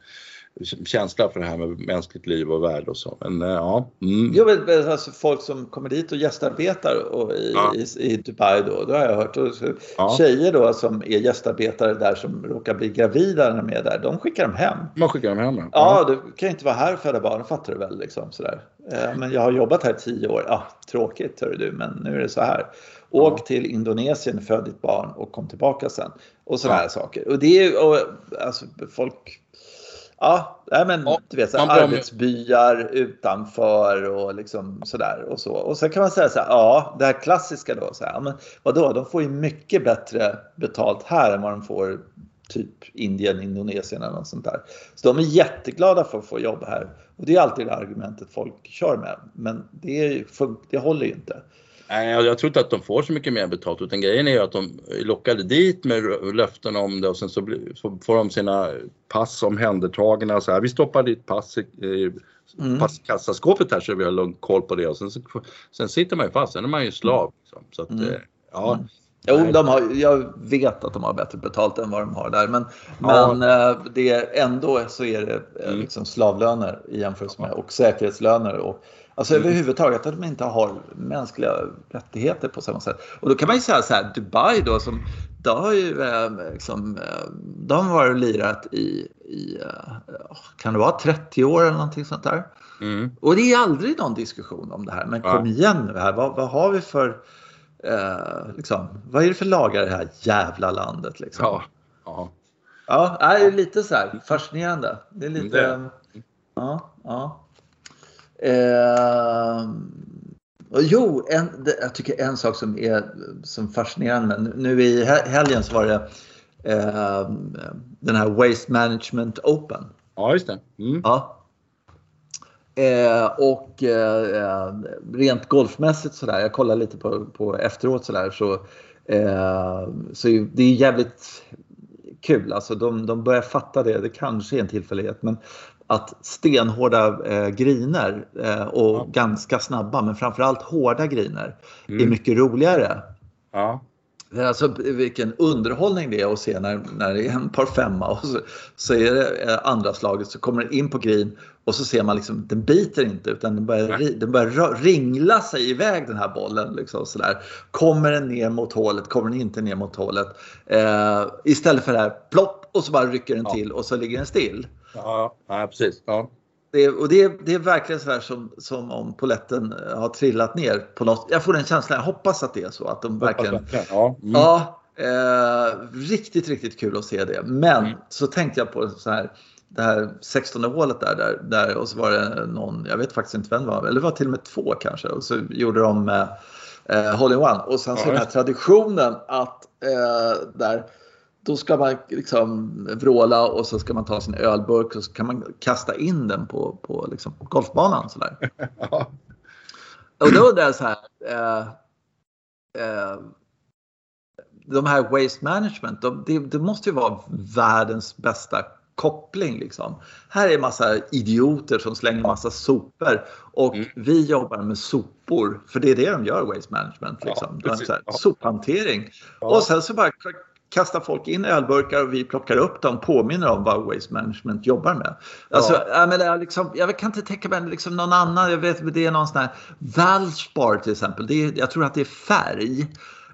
känsla för det här med mänskligt liv och värde och så. Men eh, ja. Mm. Jo, men alltså folk som kommer dit och gästarbetar och i, ja. i, i, Dubai då, då har jag hört. Och ja. Tjejer då som är gästarbetare där som råkar bli gravida när de är där, de skickar dem hem. Man skickar dem hem? Ja, ja du kan inte vara här och föda barn, fattar du väl liksom sådär. Eh, men jag har jobbat här i tio år. Ja, tråkigt hör du, men nu är det så här. Åk ja. till Indonesien, föd ditt barn och kom tillbaka sen. Och sådana ja. här saker. Och det är och, alltså folk Ja, men ja, du vet, så här, arbetsbyar utanför och liksom sådär och så. Och sen kan man säga så här, ja, det här klassiska då, så här, men vadå, de får ju mycket bättre betalt här än vad de får typ Indien, Indonesien eller något sånt där. Så de är jätteglada för att få jobb här. Och det är alltid det argumentet folk kör med. Men det, det håller ju inte. Nej, jag tror inte att de får så mycket mer betalt utan grejen är ju att de lockade dit med löften om det och sen så, får de sina pass omhändertagna så här. Vi stoppar ditt pass i mm. passkassaskåpet här så vi har lugn koll på det och sen, sen sitter man ju fast, sen är man ju slav. Liksom. Så att, mm. Eh, ja. Mm. Jo, de har, jag vet att de har bättre betalt än vad de har där. Men, ja. men eh, det är ändå så är det eh, mm. liksom slavlöner i jämförelse med och säkerhetslöner. Och, alltså mm. överhuvudtaget att de inte har mänskliga rättigheter på samma sätt. Och då kan man ju säga så här, Dubai då som det har ju eh, liksom, de har varit lirat i, i, kan det vara 30 år eller någonting sånt där. Mm. Och det är aldrig någon diskussion om det här. Men kom igen nu här, vad, vad har vi för eh, liksom, vad är det för lagar i det här jävla landet? Liksom? Ja. Ja, ja det är lite så här fascinerande. Det är lite... Det. Ja, ja. Eh, jo, en, jag tycker en sak som är som fascinerande, nu i helgen så var det eh, den här Waste Management Open. Ja, just det. Mm. Ja, Eh, och eh, rent golfmässigt sådär, jag kollar lite på, på efteråt sådär så, eh, så det är jävligt kul. Alltså de, de börjar fatta det, det kanske är en tillfällighet men att stenhårda eh, griner eh, och ja. ganska snabba men framförallt hårda griner mm. är mycket roligare. Ja. Alltså vilken underhållning det är att se när, när det är en par femma och så, så är det eh, andra slaget så kommer den in på green och så ser man liksom den biter inte utan den börjar, den börjar ringla sig iväg den här bollen. Liksom, sådär. Kommer den ner mot hålet, kommer den inte ner mot hålet. Eh, istället för det här plopp och så bara rycker den ja. till och så ligger den still. Ja, ja precis. Ja. Det, och det, det är verkligen så som, som om poletten eh, har trillat ner på något. Jag får den känslan, jag hoppas att det är så att de verkligen... Ja, mm. ja eh, riktigt, riktigt kul att se det. Men mm. så tänkte jag på så här, det här 16 hålet där, där, där och så var det någon, jag vet faktiskt inte vem det var, eller det var till och med två kanske och så gjorde de eh, eh Hole in One och sen så ja, den här traditionen att eh, där då ska man liksom vråla och så ska man ta sin ölburk och så kan man kasta in den på, på liksom golfbanan sådär. Ja. Och då undrar jag så här. Eh, eh, de här Waste Management, de, det, det, måste ju vara världens bästa koppling. Liksom. Här är massa idioter som slänger massa sopor och mm. vi jobbar med sopor, för det är det de gör, Waste Management. Liksom. Ja, här, sophantering. Ja. Och sen så bara kastar folk in ölburkar och vi plockar upp dem, påminner om vad Waste Management jobbar med. Alltså, ja. jag, menar, liksom, jag kan inte tänka mig liksom någon annan, jag vet det är någon sån här Valspar till exempel, det är, jag tror att det är färg.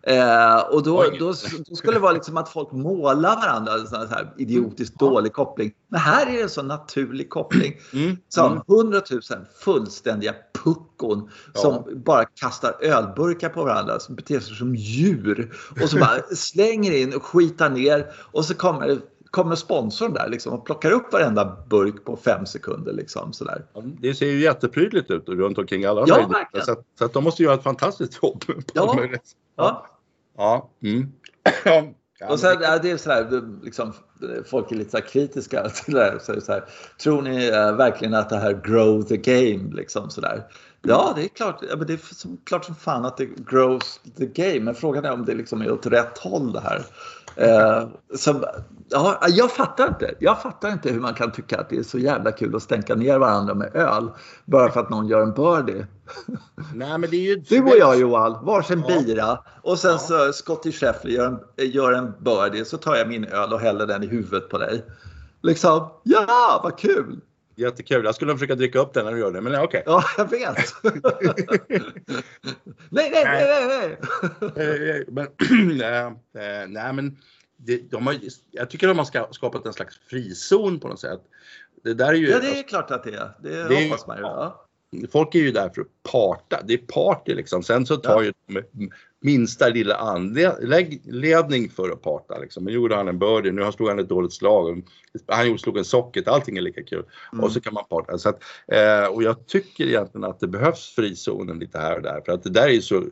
Eh, och då, då, då, skulle det vara liksom att folk målar varandra, en sån här idiotiskt mm. dålig koppling. Men här är det en så naturlig koppling. Mm. Som 100 000 fullständiga puckon ja. som bara kastar ölburkar på varandra, som beter sig som djur. Och så bara slänger in och skitar ner och så kommer kommer sponsorn där liksom och plockar upp varenda burk på fem sekunder. Liksom, sådär. det ser ju jätteprydligt ut runt omkring alla ja. Så, så att de måste göra ett fantastiskt jobb. ja. ja. Ja. Mm. och sen, ja, det är sådär, liksom, folk är lite så kritiska till det här. Så, så här, Tror ni uh, verkligen att det här grow the game? Liksom, så där? Ja, det är klart. Det är som, klart som fan att det grows the game. Men frågan är om det liksom är åt rätt håll det här. Uh, så, ja, jag fattar inte. Jag fattar inte hur man kan tycka att det är så jävla kul att stänka ner varandra med öl bara för att någon gör en birdie. Nej, men det är ju... Du och jag Johan, varsin ja. bira och sen ja. så Scottie Scheffler gör en, gör en birdie så tar jag min öl och häller den i huvudet på dig. Liksom, ja vad kul! Jättekul. Jag skulle försöka dricka upp den när du gör det, men okej. Okay. Ja, jag vet. nej, nej, nej, nej, nej. men, äh, nej, men det, de har, jag tycker de har skapat en slags frizon på något sätt. Det där är ju, ja, det är alltså, klart att det är. Det, det hoppas man ju. Ja. Folk är ju där för att parta. Det är party liksom. Sen så tar ja. ju minsta lilla anledning för att parta. Liksom. Nu gjorde han en birdie, nu slog han ett dåligt slag. Han slog en socket, allting är lika kul. Mm. Och så kan man parta. Så att, eh, och jag tycker egentligen att det behövs frizonen lite här och där. För att det där är ju så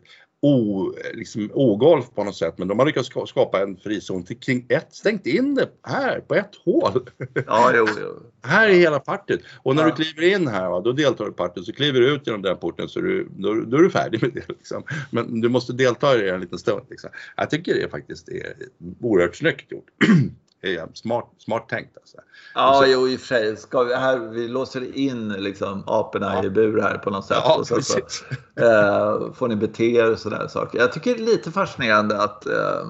o, liksom, ogolf på något sätt. Men de har lyckats skapa en frizon till kring ett, stängt in det här på ett hål. Ja, jo, jo. här är hela partyt. Och när ja. du kliver in här, va, då deltar du i partyt. Så kliver du ut genom den porten så du, då, då är du färdig med det. Liksom. Men du måste delta i det en liten stund. Liksom. Jag tycker det faktiskt är oerhört snyggt gjort. är smart, smart tänkt. Alltså. Ja, så, jo i och för sig. Ska vi, här, vi låser in liksom, aporna ja. i bur här på något sätt. Ja, och så, så äh, får ni bete er och sådana saker. Jag tycker det är lite fascinerande att äh,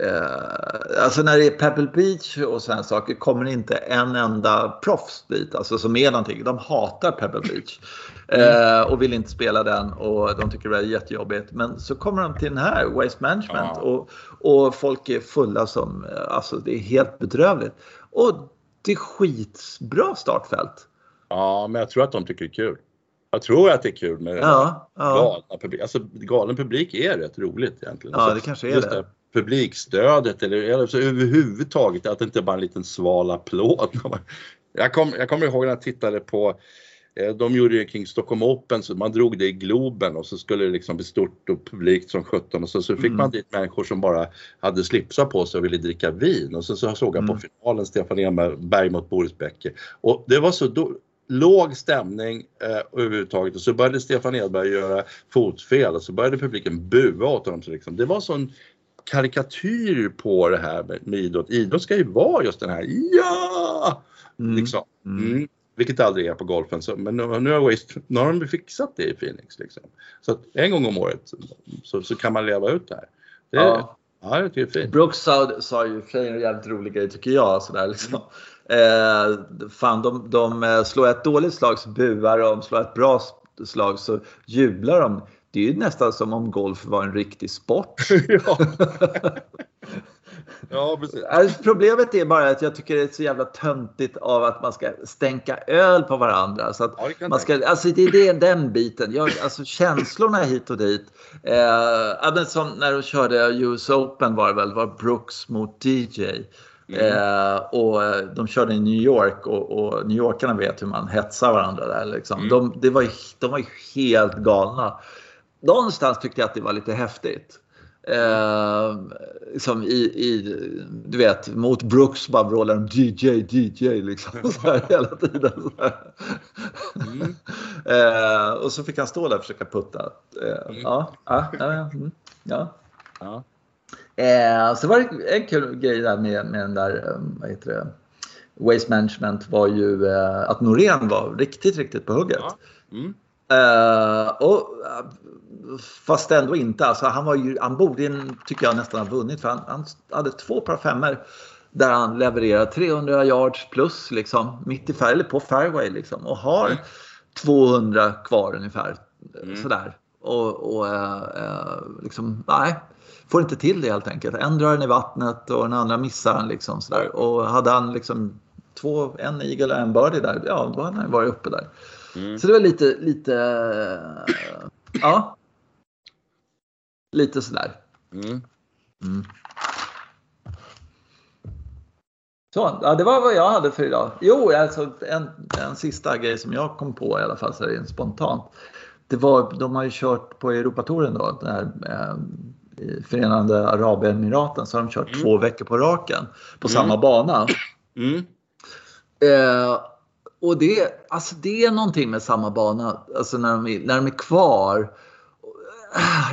Eh, alltså när det är Pebble Beach och sådana saker kommer inte en enda proffs dit, alltså som är någonting. De hatar Pebble Beach eh, och vill inte spela den och de tycker det är jättejobbigt. Men så kommer de till den här, Waste Management ja. och, och folk är fulla som, alltså det är helt bedrövligt. Och det är skitbra startfält. Ja, men jag tror att de tycker det är kul. Jag tror att det är kul med ja, ja. galna publik. Alltså galen publik är rätt roligt egentligen. Ja, det kanske är det publikstödet eller alltså överhuvudtaget att det inte bara är en liten sval applåd. Jag, kom, jag kommer ihåg när jag tittade på eh, de gjorde ju kring Stockholm Open, så man drog det i Globen och så skulle det liksom bli stort och publikt som 17 och så, så fick mm. man dit människor som bara hade slipsar på sig och ville dricka vin och så, så såg jag på mm. finalen Stefan Enberg mot Boris Becker och det var så då, låg stämning eh, överhuvudtaget och så började Stefan Edberg göra fotfel och så började publiken bua åt honom. Så liksom, det var sån karikatyr på det här med, med idrott. Idrott ska ju vara just den här ja! Mm. Liksom. Mm. mm. Vilket aldrig är på golfen. Så, men nu, nu, har Waste, nu har de fixat det i Phoenix. Liksom. Så att en gång om året så, så kan man leva ut det här. Det, ja. Ja, det är fint. Brooks sa, sa ju en jävligt rolig grej tycker jag. Sådär, liksom. Eh, fan, de, de slår ett dåligt slag så buar de, slår ett bra slag så jublar de det är ju nästan som om golf var en riktig sport. ja. ja, precis. Alltså, problemet är bara att jag tycker det är så jävla töntigt av att man ska stänka öl på varandra. Så att ja, man ska, alltså det är det, den biten. Jag, alltså känslorna hit och dit. Eh, som när de körde US Open var det väl, var Brooks mot DJ. Mm. Eh, och de körde i New York och, och New Yorkarna vet hur man hetsar varandra där. Liksom. Mm. De, det var, de var helt galna någonstans tyckte jag att det var lite häftigt. Eh, som i, i, du vet, mot Brooks bara vrålar de DJ, DJ liksom så här hela tiden. Så mm. eh, och så fick han stå där och försöka putta. Eh, mm. Ja, ja, ja. Mm, ja. ja. Eh, så var det en kul grej där med, med den där, eh, vad heter det, Waste Management var ju eh, att Norén var riktigt, riktigt på hugget. Ja. Mm. Uh, och, fast ändå inte. Alltså, han, var ju, han borde, tycker jag, nästan ha vunnit. För han, han hade två par femmor där han levererar 300 yards plus liksom, mitt i färg, eller på fairway liksom, och har mm. 200 kvar ungefär. Mm. Sådär. Och, och uh, liksom, nej, får inte till det helt enkelt. En drar den i vattnet och den andra missar han liksom sådär. Och hade han liksom två, en eagle och en birdie där, ja då hade han varit uppe där. Mm. Så det var lite, lite, ja. Lite sådär. Mm. Mm. Så, ja, det var vad jag hade för idag. Jo, alltså en, en sista grej som jag kom på i alla fall så är det spontant. Det var, de har ju kört på Europatouren då, den här, eh, Förenade Arabemiraten, så har de kört mm. två veckor på raken på mm. samma bana. Mm. Eh, och det, alltså det är någonting med samma bana, alltså när de, är, när de är kvar.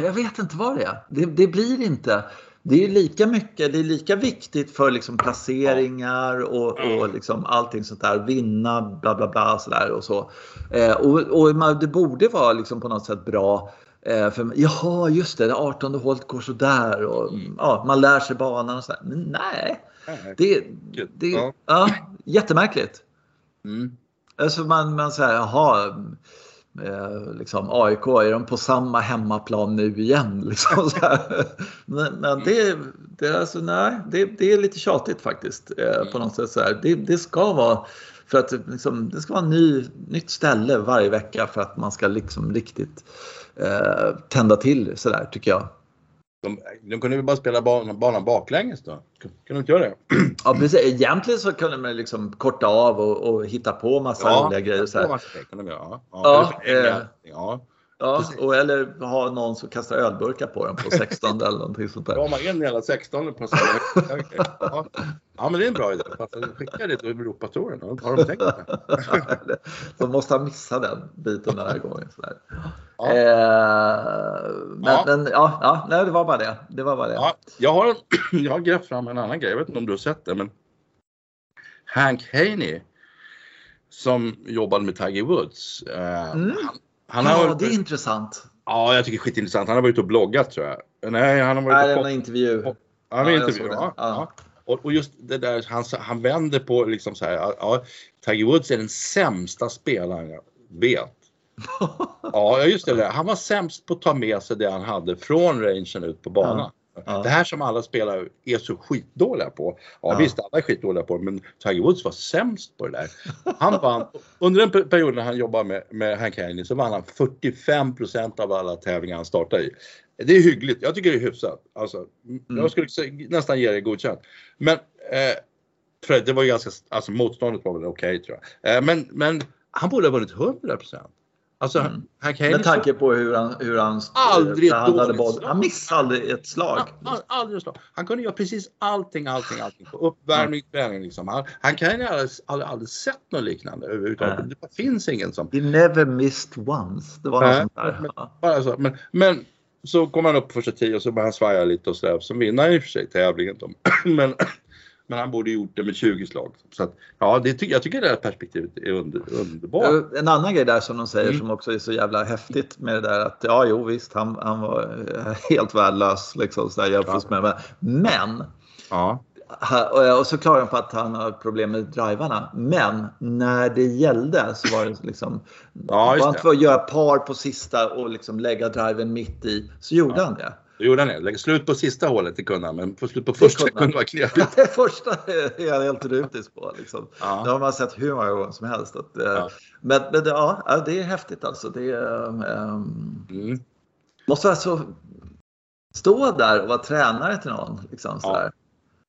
Jag vet inte vad det är. Det, det blir inte. Det är lika mycket, det är lika viktigt för liksom placeringar och, och liksom allting sånt där. Vinna, bla bla bla sådär och så. Eh, och, och det borde vara liksom på något sätt bra eh, för, jaha, just det, det 18 hålet går sådär och mm. ja, man lär sig banan och sådär. Men nej, det, det, ja. ja jättemärkligt. Mm. Alltså man, man säger, jaha, eh, liksom, AIK, är de på samma hemmaplan nu igen? Liksom, men, men det, det, alltså, nej, det, det är lite tjatigt faktiskt eh, på något sätt. Så här. Det, det ska vara för att liksom, det ska vara ny, nytt ställe varje vecka för att man ska liksom riktigt eh, tända till sådär tycker jag. De, de kunde väl bara spela banan, banan baklänges då? Kunde de inte göra det? Ja precis. Egentligen så kunde man liksom korta av och, och hitta på massa ja, roliga grejer. Så här. Kan de göra. Ja, ja, eh, ja. Ja, och eller ha någon som kastar ölburkar på den på 16 eller någonting sånt där. Ramar in hela 16 på. Ja. ja, men det är en bra idé. Skicka det till Europatouren. Har de tänkt på det? De måste ha missat den biten den här gången. Sådär. Ja. Eh, men Ja. men ja, ja, nej, det var bara det. Det var bara det. Ja, jag, har, jag har grävt fram en annan grej. Jag vet inte om du har sett det, men Hank Haney som jobbade med Tiger Woods. eh, Mm. Han, han har, ja, det är intressant. ja, jag tycker det är skitintressant. Han har varit ute och bloggat tror jag. Nej, han har varit Nej, och en intervju. Ja, Ja, men jag intervju. Ja, Ja. ja. Och, och just det där, han, han vänder på liksom så här. ja, Ja, Tiger Woods är den sämsta spelaren jag vet. Ja, just det. Han var sämst på att ta med sig det han hade från rangen ut på banan. Ja. Det här som alla spelare är så skitdåliga på. Ja, Ja. visst, alla är skitdåliga på det, men Tiger Woods var sämst på det där. Han vann, under den per- perioden när han jobbade med, med Hank Haney så vann han 45% av alla tävlingar han startade i. Det är hyggligt. Jag tycker det är hyfsat. Alltså, Jag skulle nästan ge det godkänt. Men eh, för det var ju ganska, alltså motståndet var väl okej tror jag. Eh, men, men han borde ha vunnit 100 Alltså Mm. Med tanke på hur han, hur han Aldrig ett behandlade boll. slag. Han missade aldrig ett slag. All- aldrig slag. Han kunde göra precis allting, allting, allting. På uppvärmning, träning liksom. Han, han kan ju aldrig, aldrig, aldrig sett något liknande överhuvudtaget. Nej. Det finns ingen som... He never missed once. Det var något sånt där. men-. Bara så. Men, men så kommer han upp första tio och så börjar han svaja lite och sådär. Så vinner han i och för sig tävlingen. Men, men han borde gjort det med 20 slag. Så att, ja, det, ty- jag tycker det här perspektivet är under, underbart. Eh, En annan grej där som de säger Mm. som också är så jävla häftigt med det där att ja, jo visst, han, han var eh, helt värdelös liksom så där jämfört med Men Ja. och- så klarar han på att han har problem med drivarna. Men när det gällde så var det liksom Ja, var han tvungen att göra par på sista och liksom lägga driven mitt i så gjorde han det. Då gjorde han det. Slut på sista hålet, det kunde han. Men på slut på första kunde han. vara knepigt. Det första är jag helt rutisk på. Liksom. Ja. Det har man sett hur många gånger som helst. Att, eh, Ja. Men, men det- ja, ja, det är häftigt alltså. Det ehm, Mm. måste alltså stå där och vara tränare till någon. Liksom, Ja. sådär.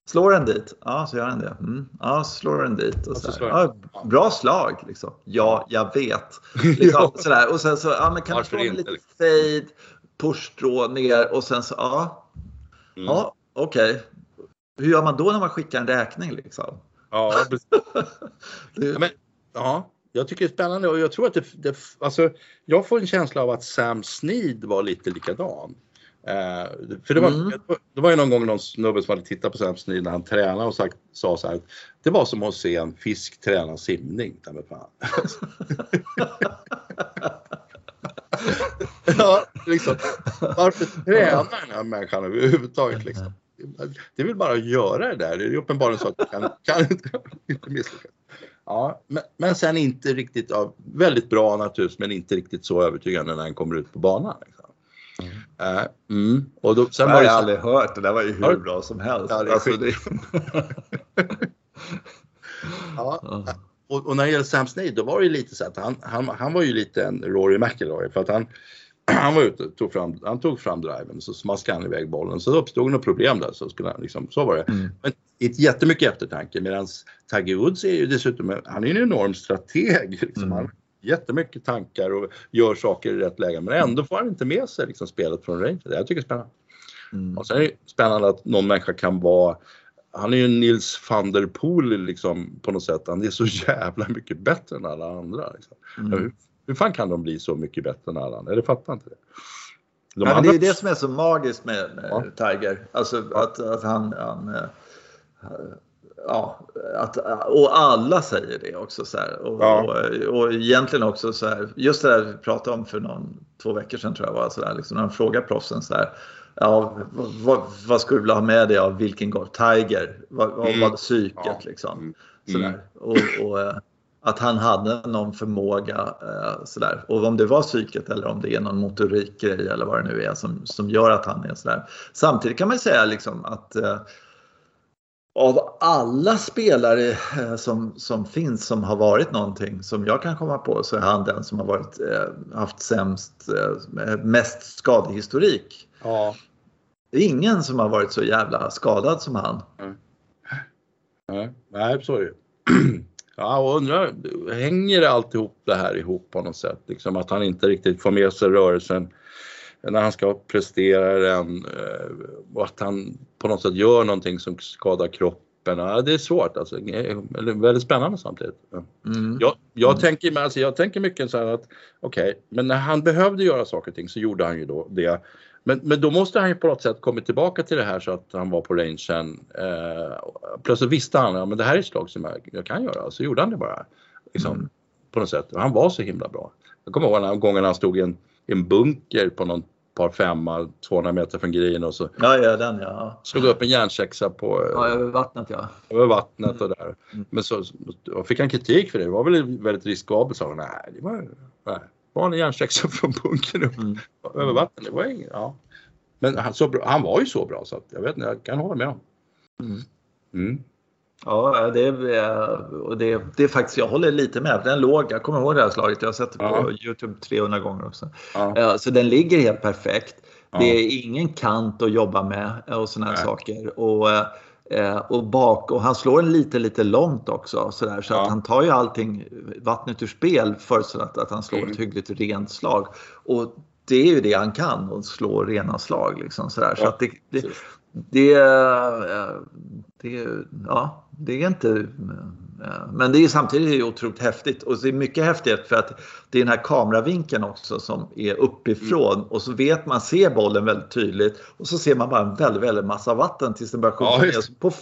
Slår den dit? Ja, så gör den det. Mm. Ja, så slår den dit. Och så Ja. Ja. bra slag. Liksom. Ja, jag vet. Liksom, Ja. sådär. Och sen så, ja, men kan du Varför slå med lite liksom? fade, pushdraw ner och sen så, ja, Mm. ja okej. Hur gör man då när man skickar en räkning liksom? Ja, Ja, men, ja, jag tycker det är spännande och jag tror att det, det alltså, jag får en känsla av att Sam Snead var lite likadan. Eh, för det var, Mm. det var ju någon gång någon snubbe som hade tittat på Sam Snead när han tränade och sagt, sa så här. Det var som att se en fisk träna simning. ta mig fan." ja, liksom. Varför tränar den här människan överhuvudtaget? Liksom? Det vill bara göra det där. Det är uppenbarligen så att man kan, kan inte, inte misslyckas. Ja, men, men sen inte riktigt, ja, väldigt bra naturligtvis, men inte riktigt så övertygande när han kommer ut på banan. Liksom. Eh, mm. Och då, sen det har jag så, aldrig hört. Det där var ju hur du- bra som helst. Ja, det är Alltså, det- Ja. Och, och när det gäller Sam Snead, då var det ju lite så att han, han, han var ju lite en Rory McIlroy för att han, han var ute tog fram, han tog fram driven så smaskade han iväg bollen så uppstod något problem där så skulle han liksom, så var det. Mm. Men inte jättemycket eftertanke medan Tiger Woods är ju dessutom, han är ju en enorm strateg. Liksom. Mm. Han har jättemycket tankar och gör saker i rätt läge men ändå får han inte med sig liksom, spelet från range. Det jag tycker jag är spännande. Mm. Och sen är det spännande att någon människa kan vara han är ju Nils van der Poel liksom på något sätt. Han är så jävla mycket bättre än alla andra. Liksom. Mm. Hur, hur fan kan de bli så mycket bättre än alla andra? Jag fattar inte det. De Ja, andra, det är det som är så magiskt med, med Ja. Tiger. Alltså att, att han... han eh, ja, att, och alla säger det också. Så. Och, Ja. och, och egentligen också så här, just det där vi pratade om för någon, två veckor sedan tror jag var, så där, liksom, när de frågar proffsen så här, ja, vad, vad skulle du vilja ha med dig av vilken golf? Tiger? Vad, vad Mm. var psyket Ja. liksom? Mm. Sådär. Och, och, eh, att han hade någon förmåga eh, sådär. Och om det var psyket eller om det är någon motorikgrej eller vad det nu är som, som gör att han är sådär. Samtidigt kan man säga liksom att eh, av alla spelare som, som finns som har varit någonting som jag kan komma på så är han den som har varit, haft sämst, mest skadehistorik. ja, Det är ingen som har varit så jävla skadad som han. nej, nej, så är det. Ja, och undrar, hänger det alltihop det här ihop på något sätt? Liksom att han inte riktigt får med sig rörelsen när han ska prestera den eh, och att han på något sätt gör någonting som skadar kroppen. Ja, det är svårt alltså. Eller väldigt spännande samtidigt. Mm. Jag, jag, mm. Tänker, alltså, jag tänker mycket så här att okej, okay, men när han behövde göra saker och ting så gjorde han ju då det. Men, men då måste han ju på något sätt kommit tillbaka till det här så att han var på rangen. Eh, plötsligt visste han att ja, det här är ett slag som jag, jag kan göra, så gjorde han det bara. Liksom, mm. På något sätt. Och han var så himla bra. Jag kommer ihåg en gången han stod i en, i en bunker på någon par femma, 200 meter från green och så ja, ja, den, ja. slog upp en järnsexa på ja, över vattnet. Ja. Över vattnet och där. Mm. Men så, fick han kritik för det. Det var väl väldigt riskabelt. Sa han. Nej, det var, nej, vanlig järnsexa från bunkern upp mm. över vattnet. Det var inget, ja. Men han, så, han var ju så bra så att jag vet inte, jag kan hålla med honom. Mm. Ja, det är, och det, det är faktiskt, jag håller lite med. Den låg, jag kommer ihåg det här slaget, jag har sett det på ja. Youtube 300 gånger också. Ja. Så den ligger helt perfekt. Ja. Det är ingen kant att jobba med och sådana här saker. Och, eh, och bak och han slår den lite, lite långt också så, där, så att han tar ju allting, vattnet ur spel förutsatt att han slår mm. ett hyggligt rent slag. Och det är ju det han kan, att slå rena slag. Liksom, så där. så att det, det, det, eh, det, ja, det är inte... Eh, men det är samtidigt otroligt häftigt och det är mycket häftigt för att det är den här kameravinkeln också som är uppifrån mm. och så vet man, ser bollen väldigt tydligt och så ser man bara en väldigt, väldigt massa vatten tills den börjar sjunka ja. Så,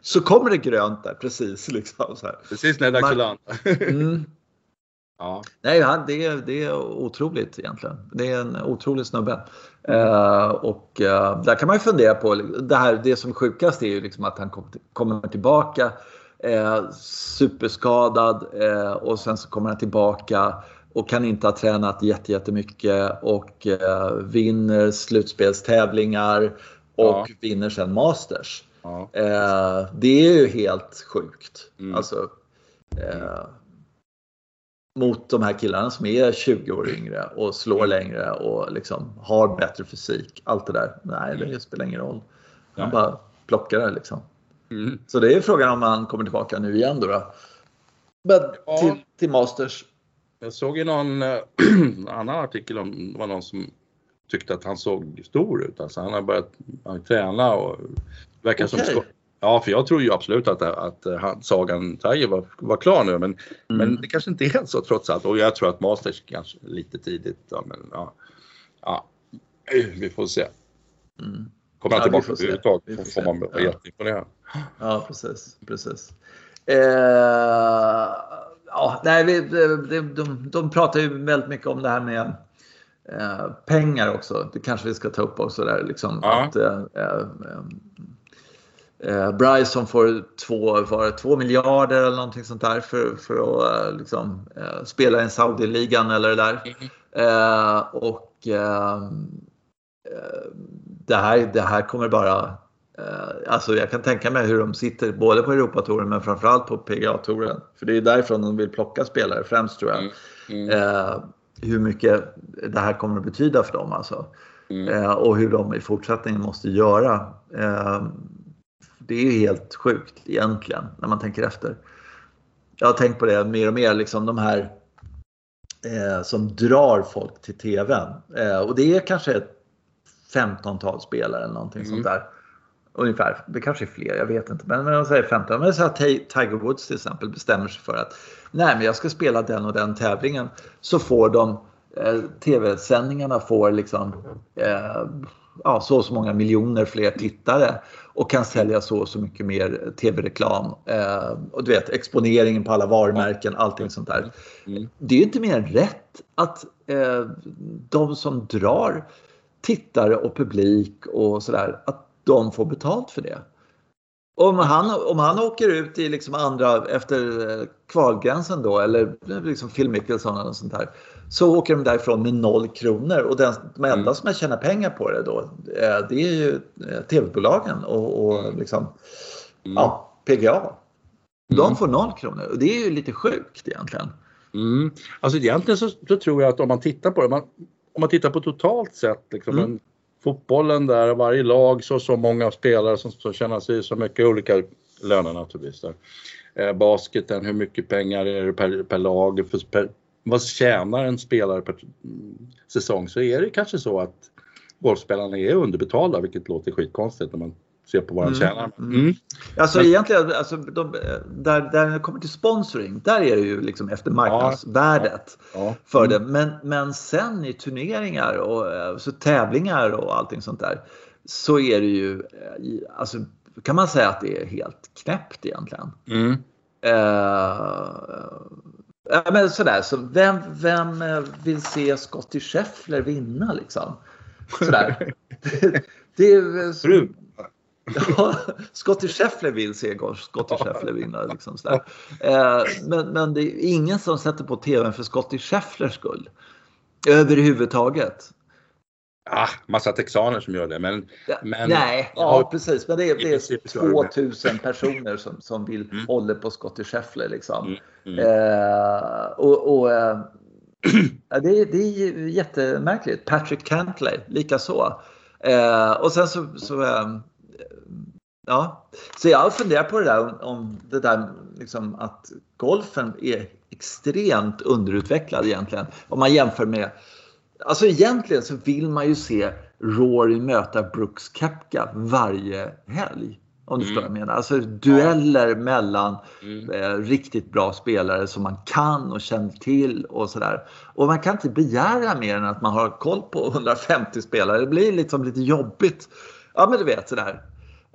så kommer det grönt där precis. Liksom. Precis när det är dags att landa. Mm, Ja. Nej, det, är, det är otroligt egentligen. Det är en otrolig snubbe. Uh, och uh, där kan man ju fundera på, det, här, det som är sjukast är ju liksom att han kom, kommer tillbaka uh, superskadad och sen så kommer han tillbaka och kan inte ha tränat jättemycket och vinner slutspelstävlingar och ja. vinner sen Masters. Ja. det är ju helt sjukt. Mm. Alltså, mot de här killarna som är 20 år yngre och slår längre och liksom har bättre fysik. Allt det där. Nej, det spelar ingen roll. Han bara plockar det liksom. Mm. Så det är frågan om han kommer tillbaka nu igen då. då. Men ja. till, till Masters. Jag såg ju någon äh, annan artikel om det var någon som tyckte att han såg stor ut. Alltså han har börjat han träna och verkar okay. som Ja, för jag tror ju absolut att, att, att sagan Tiger var, var klar nu, men, mm. men det kanske inte är helt så trots allt. Och jag tror att Masters kanske lite tidigt. Ja, men, ja, ja vi får se. Mm. Kommer han ja, tillbaka överhuvudtaget får, får man vara ja. jätteimponerad. Ja, precis. precis. Eh, ja, nej, vi, de, de, de pratar ju väldigt mycket om det här med eh, pengar också. Det kanske vi ska ta upp också där. Liksom, ja. att, eh, eh Eh, Bryson får två, var två miljarder eller någonting sånt där för, för att eh, liksom, eh, spela i Saudi-ligan eller det där. Mm. Eh, och ehm, eh, det, här, det här kommer bara... Eh, alltså jag kan tänka mig hur de sitter både på Europatouren men framförallt på PGA-touren. För det är därifrån de vill plocka spelare främst tror jag. Mm. Mm. hur mycket det här kommer att betyda för dem alltså. Mm. och hur de i fortsättningen måste göra det är ju helt sjukt egentligen när man tänker efter. Jag har tänkt på det mer och mer, liksom de här eh, som drar folk till TVn. Eh, och det är kanske ett 15-tal spelare eller någonting mm. sånt där. Ungefär. Det kanske är fler, jag vet inte. Men jag säger 15. Men så Tiger Woods till exempel bestämmer sig för att nej, men jag ska spela den och den tävlingen. Så får de eh, TV-sändningarna får liksom eh, ja, så och så många miljoner fler tittare och kan sälja så och så mycket mer tv-reklam. Eh, och du vet exponeringen på alla varumärken, allting sånt där. Mm. Det är ju inte mer än rätt att eh, de som drar tittare och publik och sådär, att de får betalt för det. Om han, om han åker ut i liksom andra efter eh, kvalgränsen då eller liksom Phil Mickelson eller sånt där så åker de därifrån med noll kronor och den, de enda mm. som tjänar pengar på det då eh, det är ju eh, tv-bolagen och, och mm. liksom, mm. ja, PGA. De mm. får noll kronor och det är ju lite sjukt egentligen. Mm. Alltså egentligen så, så, tror jag att om man tittar på det, man, om man tittar på totalt sett liksom, mm. fotbollen där, varje lag så så många spelare som, som tjänar sig så mycket olika lönerna naturligtvis. Där. Eh, basketen, hur mycket pengar är det per, per lag? För, per, vad tjänar en spelare per säsong? Så är det kanske så att golfspelarna är underbetalda, vilket låter skitkonstigt när man ser på vad han mm, tjänar. Mm. Mm. Alltså Men, egentligen, alltså, de, där, där det kommer till sponsring, där är det ju liksom efter marknadsvärdet ja, ja, för det. Mm. Men, men sen i turneringar och så tävlingar och allting sånt där så är det ju, eh, alltså kan man säga att det är helt knäppt egentligen. Mm. Uh, men sådär, så vem, vem vill se Scottie Scheffler vinna liksom? Sådär. det, det är, så, Ja, Scottie Scheffler vill se Scottie Scheffler vinna. Liksom sådär. Eh, men, men det är ingen som sätter på tvn för Scottie Schefflers skull. Överhuvudtaget. Ah, massa texaner som gör det. Men, men Nej, ja, ja, precis. Men det är, det är 2000 personer som, som vill mm. hålla på Scottie Scheffler. Liksom. Mm. Mm. Eh, och, och eh, det, är, det är jättemärkligt. Patrick Cantley, likaså. Eh, och sen så, så eh, Ja, så jag funderar på det där om det där liksom att golfen är extremt underutvecklad egentligen. Om man jämför med, alltså egentligen så vill man ju se Rory möta Brooks Kepka varje helg. Om du förstår mm. vad jag menar. Alltså dueller ja. mellan mm. eh, riktigt bra spelare som man kan och känner till och sådär. Och man kan inte begära mer än att man har koll på 150 spelare. Det blir liksom lite jobbigt. Ja men du vet sådär.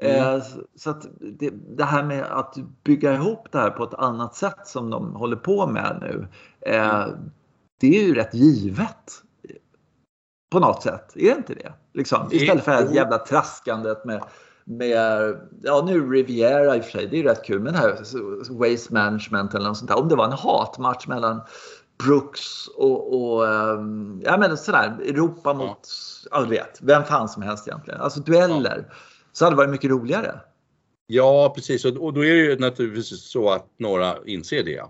Mm. Eh, så att det, det, här med att bygga ihop det här på ett annat sätt som de håller på med nu. Eh, mm. Det är ju rätt givet. På något sätt, är det inte det? Liksom, istället för det här jävla traskandet med, med ja nu Riviera i och för sig, det är rätt kul, men det här Waste Management eller något sånt där. Om det var en hatmatch mellan Brooks och, och um, ja men sådär, Europa mot, ja. du vet, vem fan som helst egentligen. Alltså dueller. Ja så hade det varit mycket roligare. Ja, precis. Och då är det ju naturligtvis så att några inser det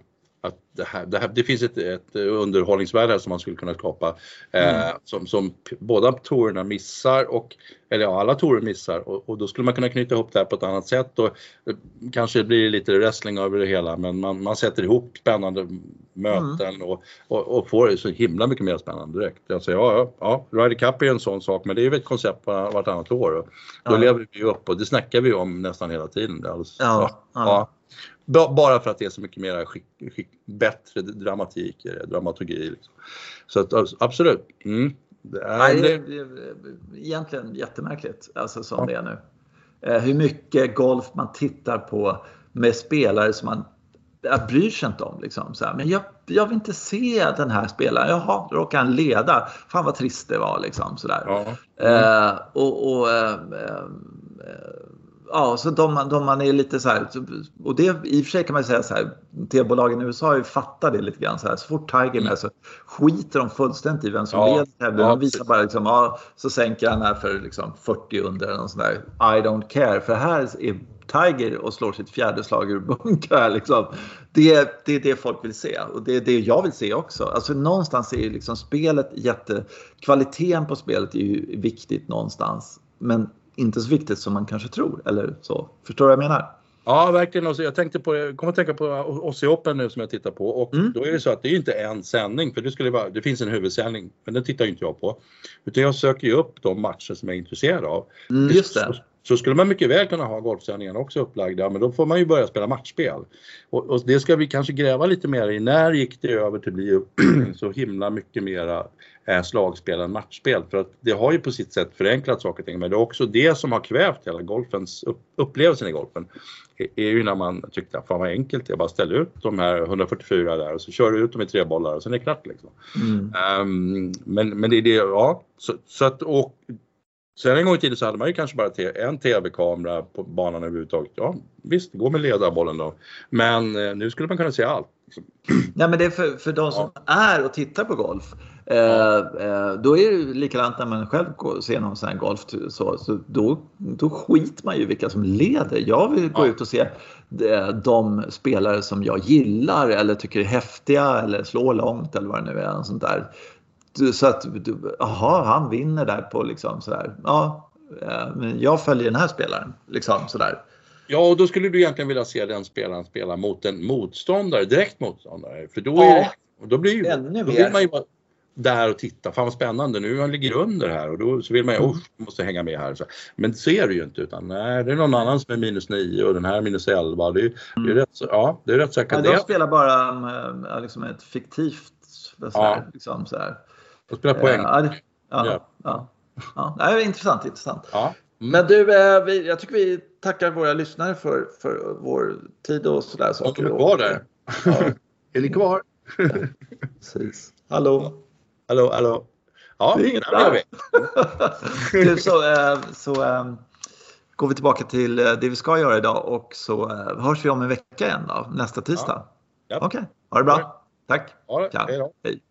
att det, här, det, här, det finns ett, ett underhållningsvärde som man skulle kunna skapa eh, mm. som, som båda tourerna missar och eller ja, alla tourer missar och, och, då skulle man kunna knyta ihop det här på ett annat sätt och eh, kanske blir det lite wrestling över det hela men man, man sätter ihop spännande möten mm. och, och, och, får det så himla mycket mer spännande direkt. Alltså, ja, ja, Ryder Cup är en sån sak men det är ju ett koncept vartannat år och då ja. lever vi upp och det snackar vi om nästan hela tiden. Alltså, ja, ja. Bara för att det är så mycket mer skick, skick, bättre dramatik, dramaturgi. Liksom. Så att, absolut. Mm. Det är, Nej, det, är, egentligen jättemärkligt alltså som ja. det är nu. Eh, hur mycket golf man tittar på med spelare som man jag bryr sig inte om. Liksom, så här. Men jag, jag vill inte se den här spelaren. Jaha, råkar han leda. Fan vad trist det var. Liksom, så ja. mm. eh, och, och eh, eh ja, så de, de man är lite så här, och det i och för sig kan man säga så här, TV-bolagen i USA har ju fattat det lite grann så här, så fort Tiger med mm. så skiter de fullständigt i vem som ja, leder tävlingen. De visar bara liksom, ja, så sänker han här för liksom 40 under eller sånt där. I don't care, för här är Tiger och slår sitt fjärde slag ur bunkrar. Liksom. Det, det är det folk vill se och det är det jag vill se också. Alltså någonstans är ju liksom spelet jätte... Kvaliteten på spelet är ju viktigt någonstans. Men inte så viktigt som man kanske tror. Eller så. Förstår du vad jag menar? Ja, verkligen. Jag tänkte på, jag kommer att tänka på oss i Open nu som jag tittar på och mm. då är det så att det är inte en sändning för det skulle vara, det finns en huvudsändning men den tittar inte jag på. Utan jag söker ju upp de matcher som jag är intresserad av. Mm, just det. Så, så, skulle man mycket väl kunna ha golfsändningarna också upplagda men då får man ju börja spela matchspel. Och, och det ska vi kanske gräva lite mer i. När gick det över till att bli så himla mycket mera slagspel än matchspel. För att det har ju på sitt sätt förenklat saker och ting men det är också det som har kvävt hela golfens upp, upplevelsen i golfen. är ju när man tyckte att fan vad enkelt det är, bara ställa ut de här 144 där och så kör du ut dem i tre bollar och sen är det klart liksom. Mm. Um, men, men det är det, ja. Så, så att, och Sen en gång i tiden så hade man ju kanske bara en TV-kamera på banan överhuvudtaget. Ja visst, gå med ledarbollen då. Men eh, nu skulle man kunna se allt. Liksom. Ja, men det är för, för de som ja. är och tittar på golf. Eh, eh, då är det likadant när man själv ser någon sån här golf. Så, så då, då skiter man ju vilka som leder. Jag vill gå ut och se de, de, spelare som jag gillar eller tycker är häftiga eller slår långt eller vad det nu är. Sånt där. Så att, jaha, han vinner där på liksom sådär. Ja, eh, men jag följer den här spelaren. Liksom sådär. Ja, och då skulle du egentligen vilja se den spelaren spela mot en motståndare, direkt motståndare. För då, är Ja. det, då blir ju, då vill man ju vara där och titta. Fan vad spännande, nu han ligger under här och då så vill man ju, Mm. usch, måste hänga med här. Så, men så är det ju inte utan nej, det är någon annan som är minus 9 och den här är minus 11. Det är, det är rätt så, ja, det är rätt. Mm. Ja, det. de spelar bara um, liksom ett fiktivt sådär, Ja. liksom, sådär. De spelar poäng. Eh, Ja, det- ja, Ja. ja. ja. Det är intressant. intressant. Ja. Mm. Men du, eh, vi, jag tycker vi tackar våra lyssnare för, för vår tid och sådär saker. de är kvar där. Ja, Är ni kvar? precis. Hallå? Hallå, hallå? Ja, Det gör vi. du, så eh, så eh, går vi tillbaka till eh, det vi ska göra idag och så eh, hörs vi om en vecka igen då, nästa tisdag. Ja. Okej, ha det bra. Tack. Ja. Hej.